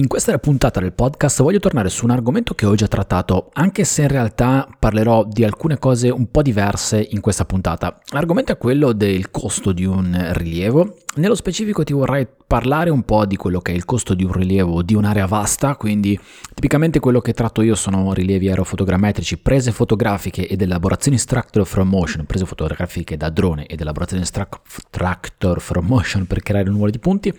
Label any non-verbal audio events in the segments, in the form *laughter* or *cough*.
In questa puntata del podcast voglio tornare su un argomento che ho già trattato, anche se in realtà parlerò di alcune cose un po' diverse in questa puntata. L'argomento è quello del costo di un rilievo. Nello specifico ti vorrei parlare un po' di quello che è il costo di un rilievo di un'area vasta, quindi tipicamente quello che tratto io sono rilievi aerofotogrammetrici, prese fotografiche ed elaborazioni structure from motion, prese fotografiche da drone ed elaborazioni structure from motion per creare un numero di punti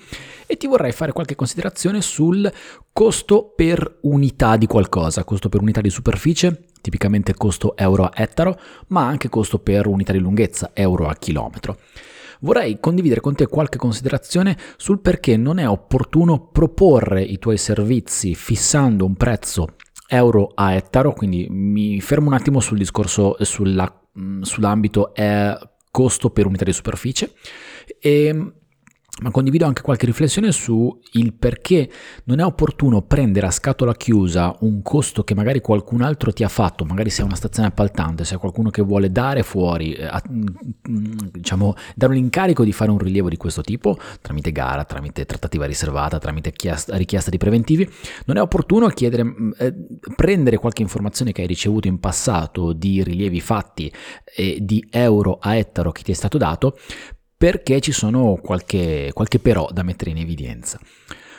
e ti vorrei fare qualche considerazione sul costo per unità di qualcosa, costo per unità di superficie, tipicamente costo euro a ettaro, ma anche costo per unità di lunghezza, euro a chilometro. Vorrei condividere con te qualche considerazione sul perché non è opportuno proporre i tuoi servizi fissando un prezzo euro a ettaro, quindi mi fermo un attimo sul discorso sulla, sull'ambito costo per unità di superficie. E ma condivido anche qualche riflessione su il perché non è opportuno prendere a scatola chiusa un costo che magari qualcun altro ti ha fatto, magari se una stazione appaltante, se qualcuno che vuole dare fuori, eh, mm, mm, diciamo, dare un incarico di fare un rilievo di questo tipo, tramite gara, tramite trattativa riservata, tramite richiesta di preventivi, non è opportuno chiedere, mm, eh, prendere qualche informazione che hai ricevuto in passato di rilievi fatti e di euro a ettaro che ti è stato dato perché ci sono qualche, qualche però da mettere in evidenza.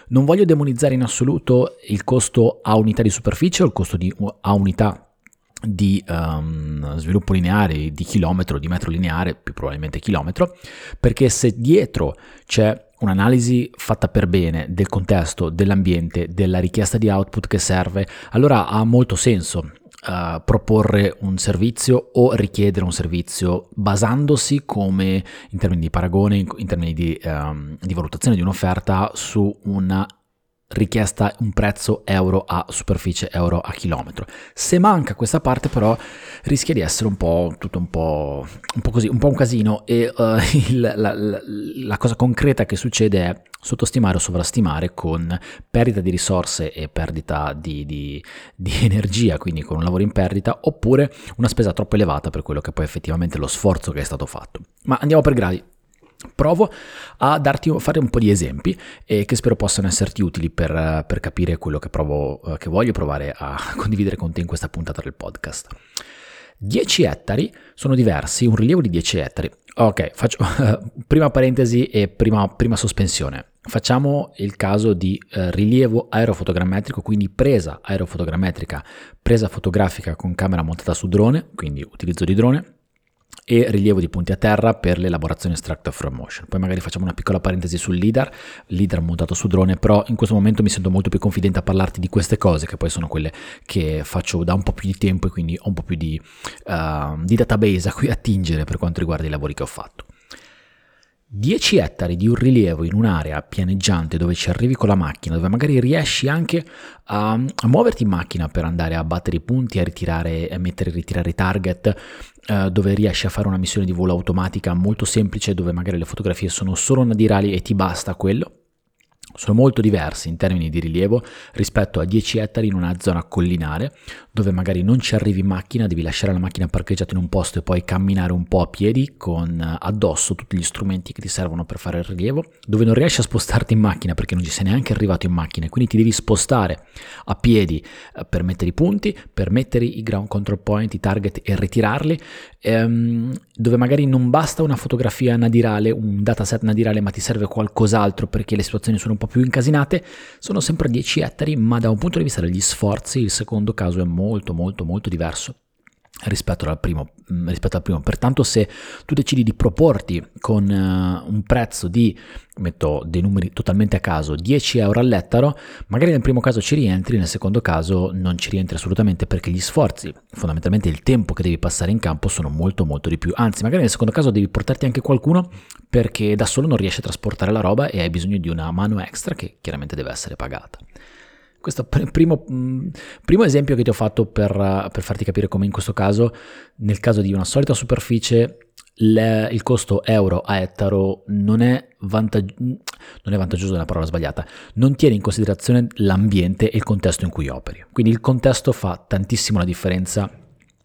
Non voglio demonizzare in assoluto il costo a unità di superficie o il costo di, a unità di um, sviluppo lineare, di chilometro, di metro lineare, più probabilmente chilometro, perché se dietro c'è un'analisi fatta per bene del contesto, dell'ambiente, della richiesta di output che serve, allora ha molto senso uh, proporre un servizio o richiedere un servizio basandosi come in termini di paragone, in, in termini di, um, di valutazione di un'offerta su una richiesta un prezzo euro a superficie, euro a chilometro. Se manca questa parte però rischia di essere un po' tutto un po', un po così, un po' un casino e uh, *laughs* il, la, la, la, cosa concreta che succede è sottostimare o sovrastimare con perdita di risorse e perdita di, di, di *laughs* energia, quindi con un lavoro in perdita, oppure una spesa troppo elevata per quello che poi effettivamente lo sforzo che è stato fatto. Ma andiamo per gradi. Provo a darti, fare un po' di esempi e che spero possano esserti utili per, per capire quello che, provo, eh, che voglio provare a *laughs* condividere con te in questa puntata del podcast. 10 ettari sono diversi, un rilievo di 10 ettari. Ok, faccio *laughs* prima parentesi e prima, prima, sospensione. Facciamo il caso di eh, rilievo aerofotogrammetrico, quindi presa aerofotogrammetrica, presa fotografica con camera montata su drone, quindi utilizzo di drone, e rilievo di punti a terra per l'elaborazione extractor from motion. Poi magari facciamo una piccola parentesi sul LIDAR, LIDAR montato su drone, però in questo momento mi sento molto più confidente a parlarti di queste cose che poi sono quelle che faccio da un po' più di tempo e quindi ho un po' più di, uh, di database a cui attingere per quanto riguarda i lavori che ho fatto. 10 ettari di un rilievo in un'area pianeggiante dove ci arrivi con la macchina, dove magari riesci anche a, a muoverti in macchina per andare a battere i punti, a ritirare, a mettere e ritirare i target, eh, dove riesci a fare una missione di volo automatica molto semplice, dove magari le fotografie sono solo nadirali e ti basta quello sono molto diversi in termini di rilievo rispetto a 10 ettari in una zona collinare dove magari non ci arrivi in macchina, devi lasciare la macchina parcheggiata in un posto e poi camminare un po' a piedi con eh, addosso tutti gli strumenti che ti servono per fare il rilievo, dove non riesci a spostarti in macchina perché non ci sei neanche arrivato in macchina quindi ti devi spostare a piedi eh, per mettere i punti, per mettere i ground control point, i target e ritirarli, ehm, dove magari non basta una fotografia nadirale, un dataset nadirale, ma ti serve qualcos'altro perché le situazioni sono un po' più incasinate, sono sempre 10 ettari, ma da un punto di vista degli sforzi il secondo caso è molto molto molto diverso rispetto al, primo, mm, rispetto al primo. Pertanto se tu decidi di proporti con uh, un prezzo di, metto dei numeri totalmente a caso, 10 euro all'ettaro, magari nel primo caso ci rientri, nel secondo caso non ci rientri assolutamente perché gli sforzi, fondamentalmente il tempo che devi passare in campo sono molto molto di più. Anzi, magari nel secondo caso devi portarti anche qualcuno perché da solo non riesci a trasportare la roba e hai bisogno di una mano extra che chiaramente deve essere pagata. Questo è il primo, mm, primo, esempio che ti ho fatto per, per, farti capire come in questo caso, nel caso di una solita superficie, le, il costo euro a ettaro non è, vantag- non è vantaggioso, è una parola sbagliata, non tiene in considerazione l'ambiente e il contesto in cui operi. Quindi il contesto fa tantissimo la differenza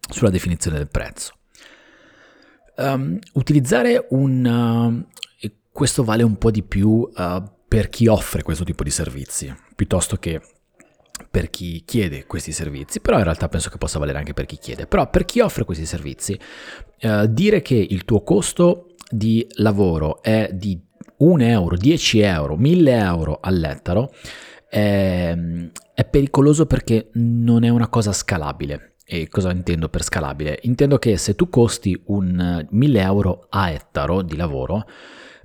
sulla definizione del prezzo. Um, utilizzare un... Uh, questo vale un po' di più uh, per chi offre questo tipo di servizi, piuttosto che per chi chiede questi servizi, però in realtà penso che possa valere anche per chi chiede. Però per chi offre questi servizi, eh, dire che il tuo costo di lavoro è di 1 euro, 10 euro, 1000 euro all'ettaro è, è pericoloso perché non è una cosa scalabile. E cosa intendo per scalabile? Intendo che se tu costi un 1000 euro a ettaro di lavoro,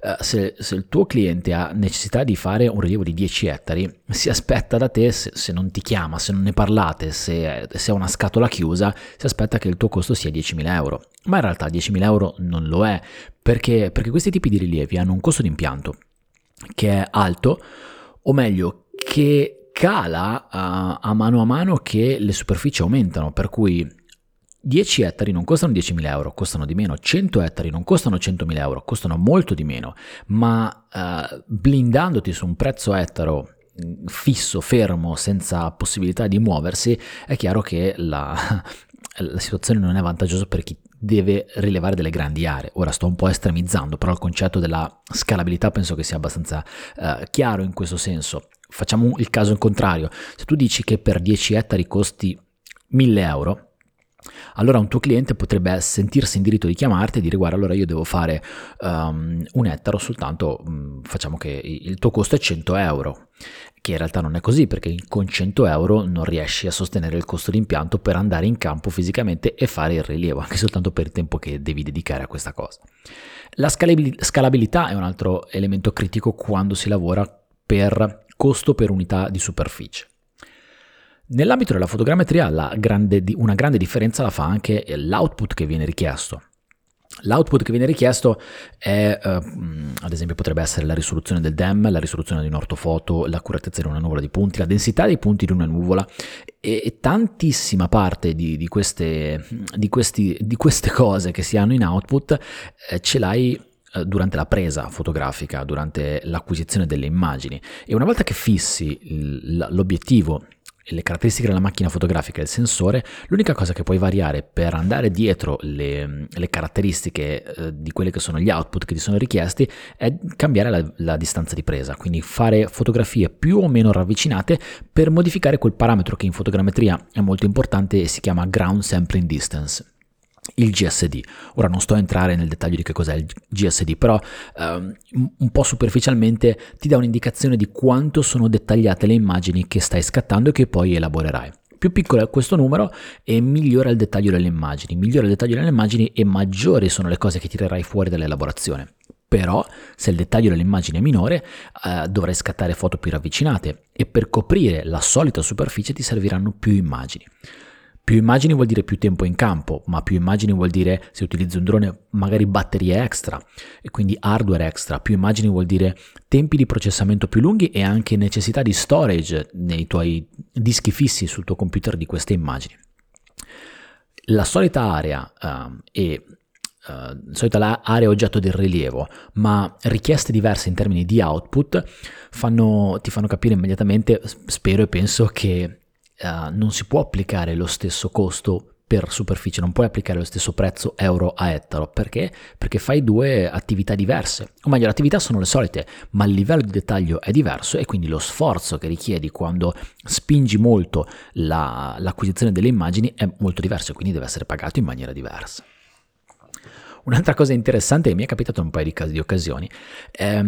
eh, se, se, il tuo cliente ha necessità di fare un rilievo di 10 ettari, *laughs* si aspetta da te, se, se non ti chiama, se non ne parlate, se, se è una scatola chiusa, si aspetta che il tuo costo sia 10.000 euro. Ma in realtà 10.000 euro non lo è, perché, perché questi tipi di rilievi hanno un costo di impianto che è alto, o meglio, che cala a, a mano a mano che le superfici aumentano, per cui 10 ettari non costano 10.000 euro, costano di meno, 100 ettari non costano 100.000 euro, costano molto di meno, ma uh, blindandoti su un prezzo ettaro mm, fisso, fermo, senza possibilità di muoversi, è chiaro che la, *laughs* la situazione non è vantaggiosa per chi deve rilevare delle grandi aree. Ora sto un po' estremizzando, però il concetto della scalabilità penso che sia abbastanza uh, chiaro in questo senso. Facciamo il caso in contrario, se tu dici che per 10 ettari costi 1000 euro, allora un tuo cliente potrebbe sentirsi in diritto di chiamarti e dire guarda allora io devo fare um, un ettaro soltanto um, facciamo che il tuo costo è 100 euro. Che in realtà non è così perché con 100 euro non riesci a sostenere il costo d'impianto per andare in campo fisicamente e fare il rilievo anche soltanto per il tempo che devi dedicare a questa cosa. La scalabilità è un altro elemento critico quando si lavora per costo per unità di superficie Nell'ambito della fotogrammetria grande, una grande differenza la fa anche l'output che viene richiesto. L'output che viene richiesto è, uh, ad esempio, potrebbe essere la risoluzione del DEM, la risoluzione di un'ortofoto, l'accuratezza di una nuvola di punti, la densità dei punti di una nuvola e, e tantissima parte di, di, queste, di, questi, di, queste, *laughs* cose che si hanno in output eh, ce l'hai eh, durante la presa fotografica, durante l'acquisizione delle immagini. E una volta che fissi l'obiettivo le caratteristiche della macchina fotografica e il sensore, l'unica cosa che puoi variare per andare dietro le, le caratteristiche eh, di quelli che sono gli output che ti sono richiesti è cambiare la, la, distanza di presa, quindi fare fotografie più o meno ravvicinate per modificare quel parametro che in fotogrammetria è molto importante e si chiama ground sampling distance il GSD. Ora non sto a entrare nel dettaglio di che cos'è il GSD, però um, un po' superficialmente ti dà un'indicazione di quanto sono dettagliate le immagini che stai scattando e che poi elaborerai. Più piccolo è questo numero e migliore il dettaglio delle immagini. Migliore il dettaglio delle immagini e maggiori sono le cose che tirerai fuori dall'elaborazione. Però, se il dettaglio dell'immagine è minore, eh, dovrai scattare foto più ravvicinate e per coprire la solita superficie ti serviranno più immagini. Più immagini vuol dire più tempo in campo, ma più immagini vuol dire se utilizzi un drone magari batterie extra e quindi hardware extra. Più immagini vuol dire tempi di processamento più lunghi e anche necessità di storage nei tuoi dischi fissi sul tuo computer di queste immagini. La solita area uh, e Uh, solita area oggetto del rilievo, ma richieste diverse in termini di output fanno, ti fanno capire immediatamente, spero e penso che uh, non si può applicare lo stesso costo per superficie, non puoi applicare lo stesso prezzo euro a ettaro. Perché? Perché fai due attività diverse. O meglio, le attività sono le solite, ma il livello di dettaglio è diverso e quindi lo sforzo che richiedi quando spingi molto la, l'acquisizione delle immagini è molto diverso e quindi deve essere pagato in maniera diversa. Un'altra cosa interessante che mi è capitato in un paio di, di occasioni è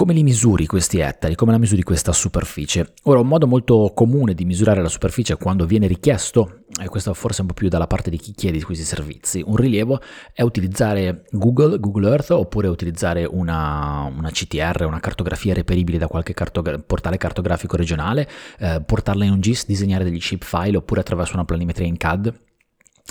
come li misuri questi ettari? Come la misuri questa superficie? Ora, un modo molto comune di misurare la superficie quando viene richiesto, e questo forse un po' più dalla parte di chi chiede questi servizi, un rilievo è utilizzare Google, Google Earth, oppure utilizzare una, una CTR, una cartografia reperibile da qualche cartogra- portale cartografico regionale, eh, portarla in un GIS, disegnare degli chip file, oppure attraverso una planimetria in CAD.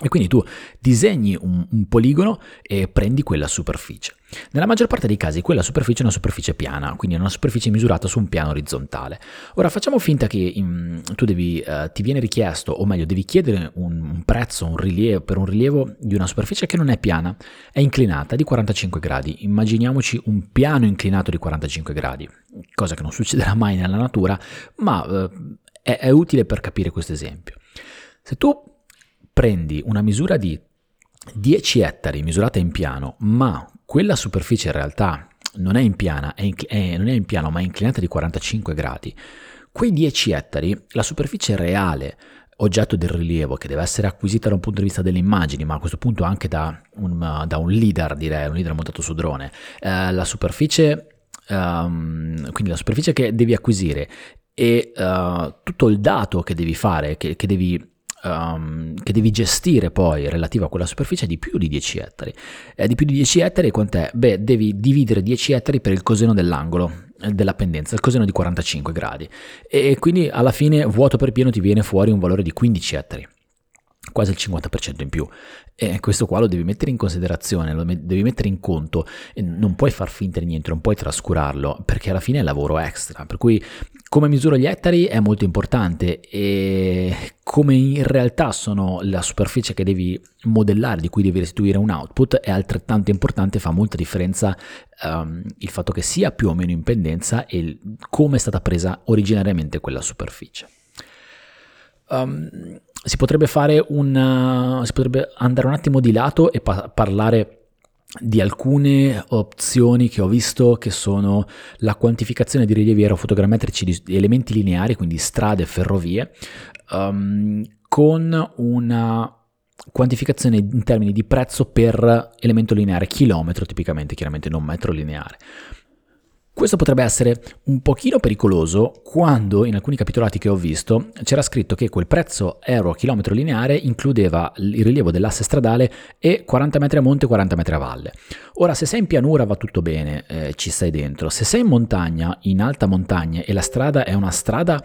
E quindi tu disegni un, un, poligono e prendi quella superficie. Nella maggior parte dei casi quella superficie è una superficie piana, quindi è una superficie misurata su un piano orizzontale. Ora facciamo finta che in, tu devi, uh, ti viene richiesto, o meglio devi chiedere un, un prezzo un rilievo, per un rilievo di una superficie che non è piana, è inclinata di 45 gradi. Immaginiamoci un piano inclinato di 45 gradi, cosa che non succederà mai nella natura, ma uh, è, è utile per capire questo esempio. Se tu prendi una misura di 10 ettari misurata in piano, ma quella superficie in realtà non è in piana, è, in, è, non è in piano ma è inclinata di 45 gradi, quei 10 ettari, la superficie reale oggetto del rilievo che deve essere acquisita da un punto di vista delle immagini, ma a questo punto anche da un, da un leader, direi, un leader montato su drone, eh, la superficie, um, quindi la superficie che devi acquisire e uh, tutto il dato che devi fare, che, che devi um, che devi gestire poi relativa a quella superficie è di più di 10 ettari. È di più di 10 ettari quant'è? Beh, devi dividere 10 ettari per il coseno dell'angolo eh, della pendenza, il coseno di 45 gradi e quindi alla fine vuoto per pieno ti viene fuori un valore di 15 ettari quasi il 50% in più. E questo qua lo devi mettere in considerazione, lo devi mettere in conto, non puoi far finta di niente, non puoi trascurarlo, perché alla fine è lavoro extra. Per cui come misuro gli ettari è molto importante e come in realtà sono la superficie che devi modellare, di cui devi restituire un output, è altrettanto importante, fa molta differenza um, il fatto che sia più o meno in pendenza e come è stata presa originariamente quella superficie. Um, si potrebbe fare un si potrebbe andare un attimo di lato e pa- parlare di alcune opzioni che ho visto che sono la quantificazione di rilievi aerofotogrammetrici di elementi lineari, quindi strade e ferrovie, um, con una quantificazione in termini di prezzo per elemento lineare, chilometro tipicamente, chiaramente non metro lineare. Questo potrebbe essere un pochino pericoloso quando in alcuni capitolati che ho visto c'era scritto che quel prezzo euro a chilometro lineare includeva il rilievo dell'asse stradale e 40 metri a monte e 40 metri a valle. Ora se sei in pianura va tutto bene, eh, ci stai dentro, se sei in montagna, in alta montagna e la strada è una strada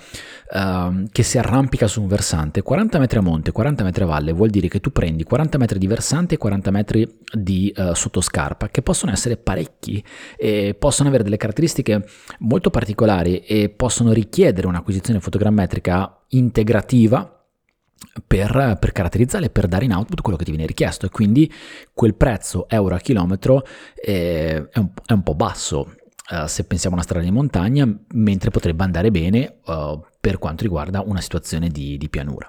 uh, che si arrampica su un versante, 40 metri a monte e 40 metri a valle vuol dire che tu prendi 40 metri di versante e 40 metri di uh, sottoscarpa che possono essere parecchi e possono avere delle caratteristiche caratteristiche molto particolari e possono richiedere un'acquisizione fotogrammetrica integrativa per, per, caratterizzare per dare in output quello che ti viene richiesto e quindi quel prezzo euro a chilometro eh, è, un, è, un, po' basso uh, se pensiamo a una strada di montagna mentre potrebbe andare bene uh, per quanto riguarda una situazione di, di pianura.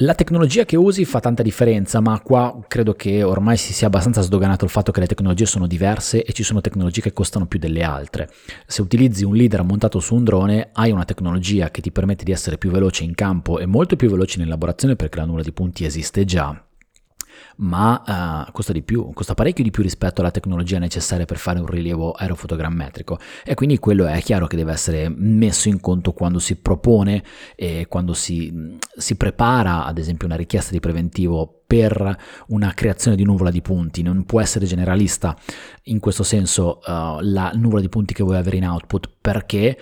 La tecnologia che usi fa tanta differenza, ma qua credo che ormai si sia abbastanza sdoganato il fatto che le tecnologie sono diverse e ci sono tecnologie che costano più delle altre. Se utilizzi un leader montato su un drone, hai una tecnologia che ti permette di essere più veloce in campo e molto più veloce in elaborazione perché la nuvola di punti esiste già ma uh, costa di più, costa parecchio di più rispetto alla tecnologia necessaria per fare un rilievo aerofotogrammetrico. E quindi quello è chiaro che deve essere messo in conto quando si propone e quando si, si prepara ad esempio una richiesta di preventivo per una creazione di nuvola di punti, non può essere generalista in questo senso uh, la nuvola di punti che vuoi avere in output perché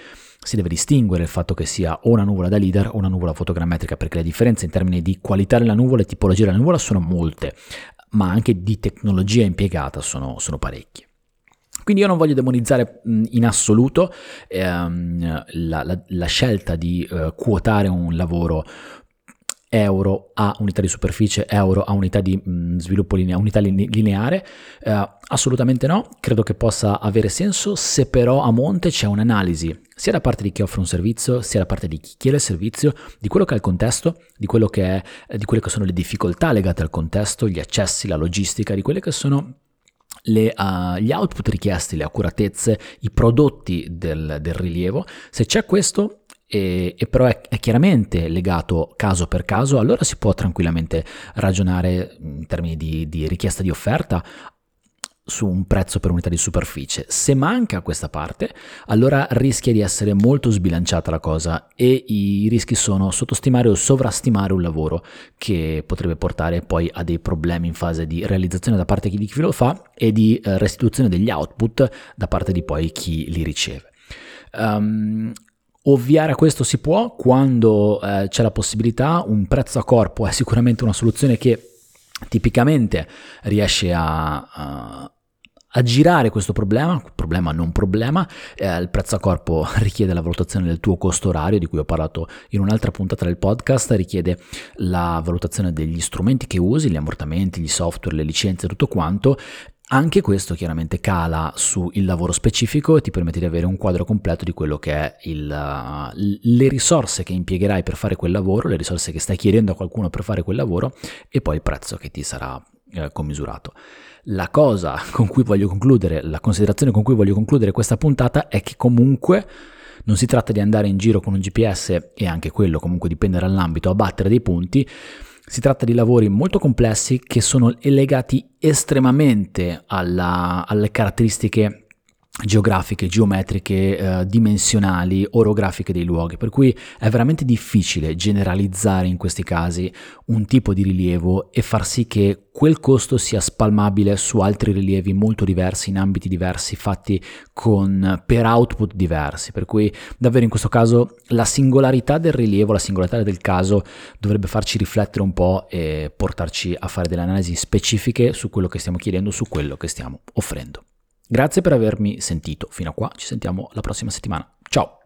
si deve distinguere il fatto che sia o una nuvola da leader o una nuvola fotogrammetrica, perché le differenze in termini di qualità della nuvola e tipologia della nuvola sono molte, ma anche di tecnologia impiegata sono, sono parecchie. Quindi io non voglio demonizzare in assoluto ehm, la, la, la, scelta di eh, quotare un lavoro euro a unità di superficie, euro a unità di mh, sviluppo linea, unità lineare? Eh, assolutamente no, credo che possa avere senso se però a monte c'è un'analisi sia da parte di chi offre un servizio, sia da parte di chi chiede il servizio, di quello che è il contesto, di, è, di quelle che sono le difficoltà legate al contesto, gli accessi, la logistica, di quelle che sono le, uh, gli output richiesti, le accuratezze, i prodotti del, del rilievo. Se c'è questo, e, e, però è, è, chiaramente legato caso per caso, allora si può tranquillamente ragionare in termini di, di richiesta di offerta su un prezzo per unità di superficie. Se manca questa parte, allora rischia di essere molto sbilanciata la cosa e i rischi sono sottostimare o sovrastimare un lavoro che potrebbe portare poi a dei problemi in fase di realizzazione da parte di chi lo fa e di eh, restituzione degli output da parte di poi chi li riceve. Um, Ovviare a questo si può quando eh, c'è la possibilità, un prezzo a corpo è sicuramente una soluzione che tipicamente riesce a, a, a girare questo problema, problema non problema, eh, il prezzo a corpo *laughs* richiede la valutazione del tuo costo orario di cui ho parlato in un'altra puntata del podcast, richiede la valutazione degli strumenti che usi, gli ammortamenti, gli software, le licenze, tutto quanto anche questo chiaramente cala sul lavoro specifico e ti permette di avere un quadro completo di quello che è il, le risorse che impiegherai per fare quel lavoro, le risorse che stai chiedendo a qualcuno per fare quel lavoro e poi il prezzo che ti sarà eh, commisurato. La cosa con cui voglio concludere, la considerazione con cui voglio concludere questa puntata è che comunque non si tratta di andare in giro con un GPS e anche quello comunque dipende dall'ambito a battere dei punti, si tratta di lavori molto complessi che sono legati estremamente alla, alle caratteristiche geografiche, geometriche, eh, dimensionali, orografiche dei luoghi, per cui è veramente difficile generalizzare in questi casi un tipo di rilievo e far sì che quel costo sia spalmabile su altri rilievi molto diversi, in ambiti diversi, fatti con, per output diversi, per cui davvero in questo caso la singolarità del rilievo, la singolarità del caso dovrebbe farci riflettere un po' e portarci a fare delle analisi specifiche su quello che stiamo chiedendo, su quello che stiamo offrendo. Grazie per avermi sentito fino a qua, ci sentiamo la prossima settimana. Ciao!